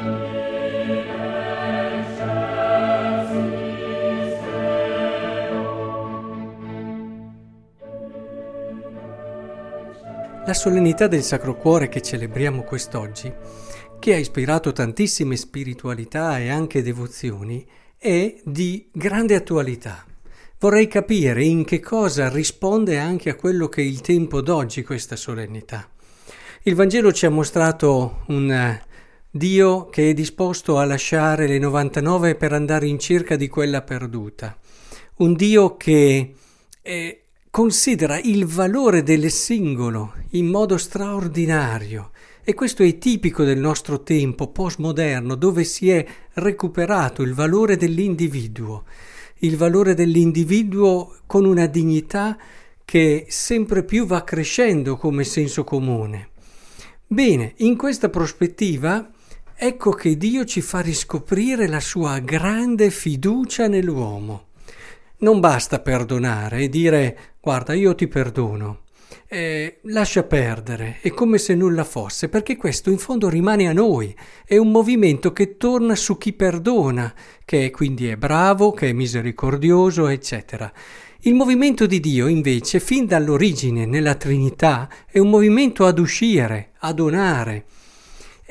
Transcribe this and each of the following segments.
La solennità del Sacro Cuore che celebriamo quest'oggi, che ha ispirato tantissime spiritualità e anche devozioni, è di grande attualità. Vorrei capire in che cosa risponde anche a quello che è il tempo d'oggi questa solennità. Il Vangelo ci ha mostrato un Dio che è disposto a lasciare le 99 per andare in cerca di quella perduta. Un Dio che è considera il valore del singolo in modo straordinario e questo è tipico del nostro tempo postmoderno dove si è recuperato il valore dell'individuo, il valore dell'individuo con una dignità che sempre più va crescendo come senso comune. Bene, in questa prospettiva ecco che Dio ci fa riscoprire la sua grande fiducia nell'uomo. Non basta perdonare e dire guarda io ti perdono, eh, lascia perdere, è come se nulla fosse, perché questo in fondo rimane a noi, è un movimento che torna su chi perdona, che quindi è bravo, che è misericordioso, eccetera. Il movimento di Dio invece, fin dall'origine nella Trinità, è un movimento ad uscire, a donare.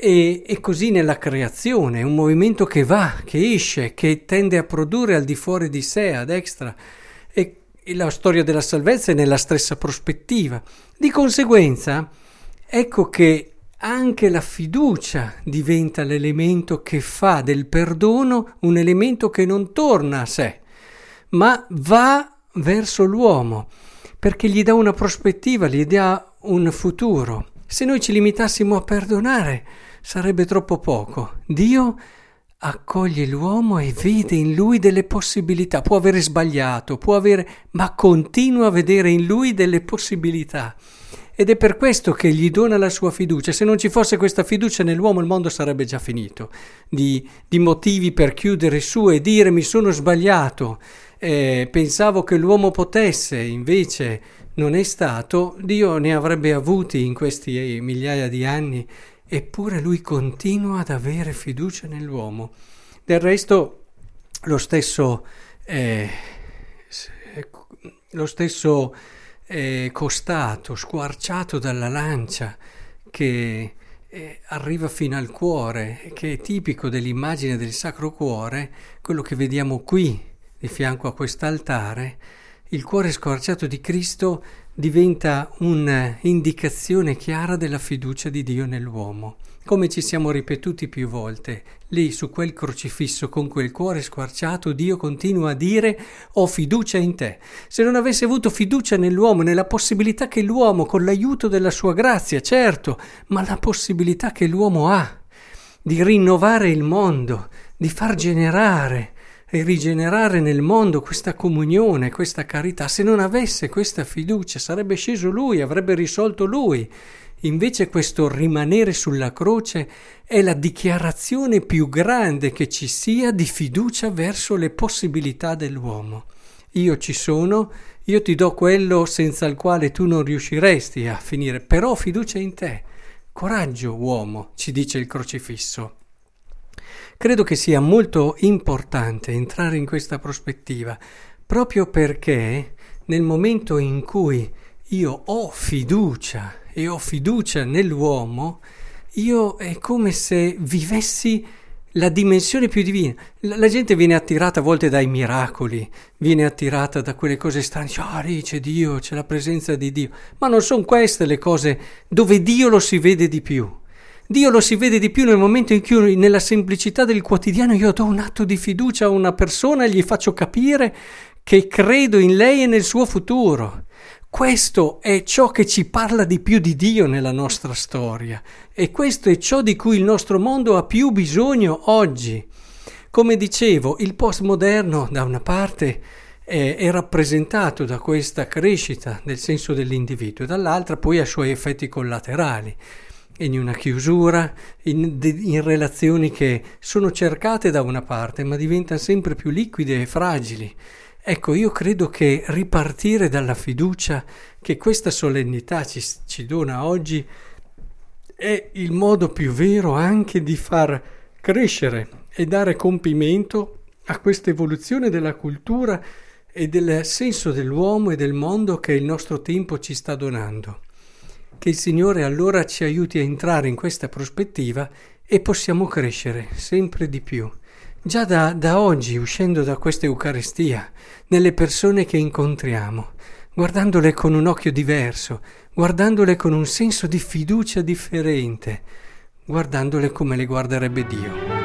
E, e, così nella creazione, un movimento che va, che esce, che tende a produrre al di fuori di sé, ad extra. E, e la storia della salvezza è nella stessa prospettiva. Di conseguenza, ecco che anche la fiducia diventa l'elemento che fa del perdono un elemento che non torna a sé, ma va verso l'uomo, perché gli dà una prospettiva, gli dà un futuro. Se noi ci limitassimo a perdonare, sarebbe troppo poco. Dio accoglie l'uomo e vede in lui delle possibilità. Può avere sbagliato, può avere, ma continua a vedere in lui delle possibilità. Ed è per questo che gli dona la sua fiducia. Se non ci fosse questa fiducia nell'uomo, il mondo sarebbe già finito. Di, di motivi per chiudere su e dire mi sono sbagliato. Eh, pensavo che l'uomo potesse, invece non è stato. Dio ne avrebbe avuti in questi migliaia di anni eppure lui continua ad avere fiducia nell'uomo. Del resto, lo stesso, eh, lo stesso eh, costato, squarciato dalla lancia, che eh, arriva fino al cuore, che è tipico dell'immagine del Sacro Cuore, quello che vediamo qui di fianco a quest'altare, il cuore squarciato di Cristo diventa un'indicazione chiara della fiducia di Dio nell'uomo. Come ci siamo ripetuti più volte, lì su quel crocifisso con quel cuore squarciato, Dio continua a dire ho fiducia in te. Se non avesse avuto fiducia nell'uomo, nella possibilità che l'uomo, con l'aiuto della sua grazia, certo, ma la possibilità che l'uomo ha di rinnovare il mondo, di far generare, rigenerare nel mondo questa comunione, questa carità. Se non avesse questa fiducia sarebbe sceso lui, avrebbe risolto lui. Invece questo rimanere sulla croce è la dichiarazione più grande che ci sia di fiducia verso le possibilità dell'uomo. Io ci sono, io ti do quello senza il quale tu non riusciresti a finire, però fiducia in te. Coraggio, uomo, ci dice il crocifisso. Credo che sia molto importante entrare in questa prospettiva, proprio perché nel momento in cui io ho fiducia e ho fiducia nell'uomo, io è come se vivessi la dimensione più divina. La, gente viene attirata a volte dai miracoli, viene attirata da quelle cose strane, ah lì c'è Dio, c'è la presenza di Dio, ma non sono queste le cose dove Dio lo si vede di più. Dio lo si vede di più nel momento in cui nella semplicità del quotidiano io do un atto di fiducia a una persona e gli faccio capire che credo in lei e nel suo futuro. Questo è ciò che ci parla di più di Dio nella nostra storia e questo è ciò di cui il nostro mondo ha più bisogno oggi. Come dicevo, il postmoderno da una parte è, è rappresentato da questa crescita del senso dell'individuo e dall'altra poi ha i suoi effetti collaterali in una chiusura, in, in, relazioni che sono cercate da una parte ma diventano sempre più liquide e fragili. Ecco, io credo che ripartire dalla fiducia che questa solennità ci, ci dona oggi è il modo più vero anche di far crescere e dare compimento a questa evoluzione della cultura e del senso dell'uomo e del mondo che il nostro tempo ci sta donando. Che il Signore allora ci aiuti a entrare in questa prospettiva e possiamo crescere sempre di più. Già da, da oggi, uscendo da questa Eucaristia, nelle persone che incontriamo, guardandole con un occhio diverso, guardandole con un senso di fiducia differente, guardandole come le guarderebbe Dio.